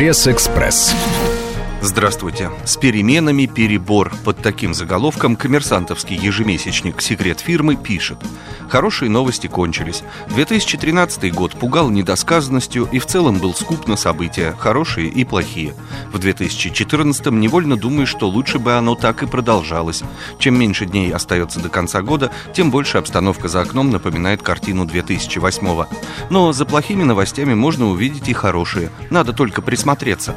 Пресс-экспресс. Здравствуйте. С переменами перебор. Под таким заголовком коммерсантовский ежемесячник «Секрет фирмы» пишет. Хорошие новости кончились. 2013 год пугал недосказанностью и в целом был скуп на события, хорошие и плохие. В 2014 невольно думаешь, что лучше бы оно так и продолжалось. Чем меньше дней остается до конца года, тем больше обстановка за окном напоминает картину 2008 Но за плохими новостями можно увидеть и хорошие. Надо только присмотреться.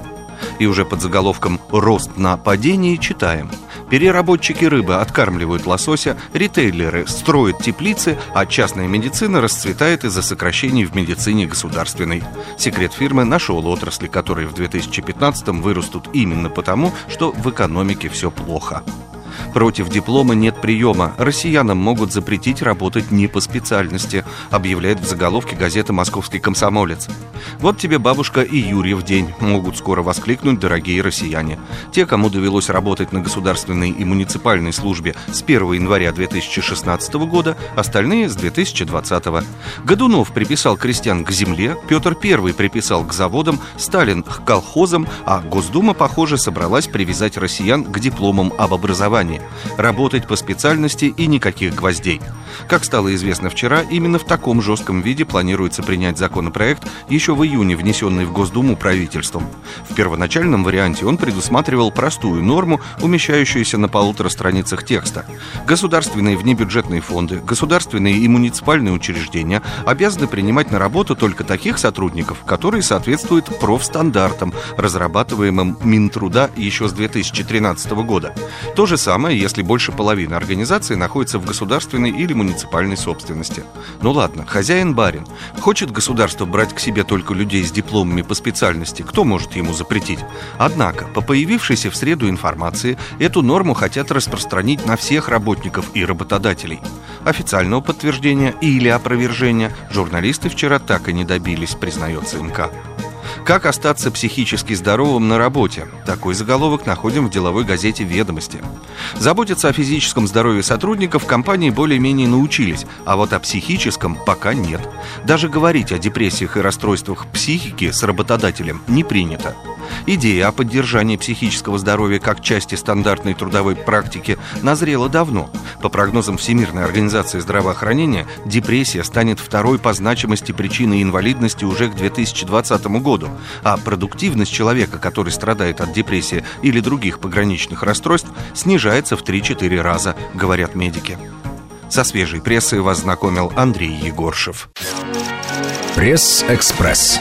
И уже под заголовком «Рост на падении» читаем. Переработчики рыбы откармливают лосося, ритейлеры строят теплицы, а частная медицина расцветает из-за сокращений в медицине государственной. Секрет фирмы нашел отрасли, которые в 2015 вырастут именно потому, что в экономике все плохо. Против диплома нет приема. Россиянам могут запретить работать не по специальности, объявляет в заголовке газета «Московский комсомолец». Вот тебе бабушка и Юрий в день, могут скоро воскликнуть дорогие россияне. Те, кому довелось работать на государственной и муниципальной службе с 1 января 2016 года, остальные с 2020. Годунов приписал крестьян к земле, Петр I приписал к заводам, Сталин к колхозам, а Госдума, похоже, собралась привязать россиян к дипломам об образовании. Работать по специальности и никаких гвоздей. Как стало известно вчера, именно в таком жестком виде планируется принять законопроект, еще в июне внесенный в Госдуму правительством. В первоначальном варианте он предусматривал простую норму, умещающуюся на полутора страницах текста. Государственные внебюджетные фонды, государственные и муниципальные учреждения обязаны принимать на работу только таких сотрудников, которые соответствуют профстандартам, разрабатываемым Минтруда еще с 2013 года. То же самое, если больше половины организаций находится в государственной или муниципальной собственности. Ну ладно, хозяин барин. Хочет государство брать к себе только людей с дипломами по специальности, кто может ему запретить? Однако, по появившейся в среду информации, эту норму хотят распространить на всех работников и работодателей. Официального подтверждения или опровержения журналисты вчера так и не добились, признается МК. Как остаться психически здоровым на работе? Такой заголовок находим в деловой газете «Ведомости». Заботиться о физическом здоровье сотрудников компании более-менее научились, а вот о психическом пока нет. Даже говорить о депрессиях и расстройствах психики с работодателем не принято. Идея о поддержании психического здоровья как части стандартной трудовой практики назрела давно. По прогнозам Всемирной организации здравоохранения, депрессия станет второй по значимости причиной инвалидности уже к 2020 году, а продуктивность человека, который страдает от депрессии или других пограничных расстройств, снижается в 3-4 раза, говорят медики. Со свежей прессой вас знакомил Андрей Егоршев. Пресс-экспресс.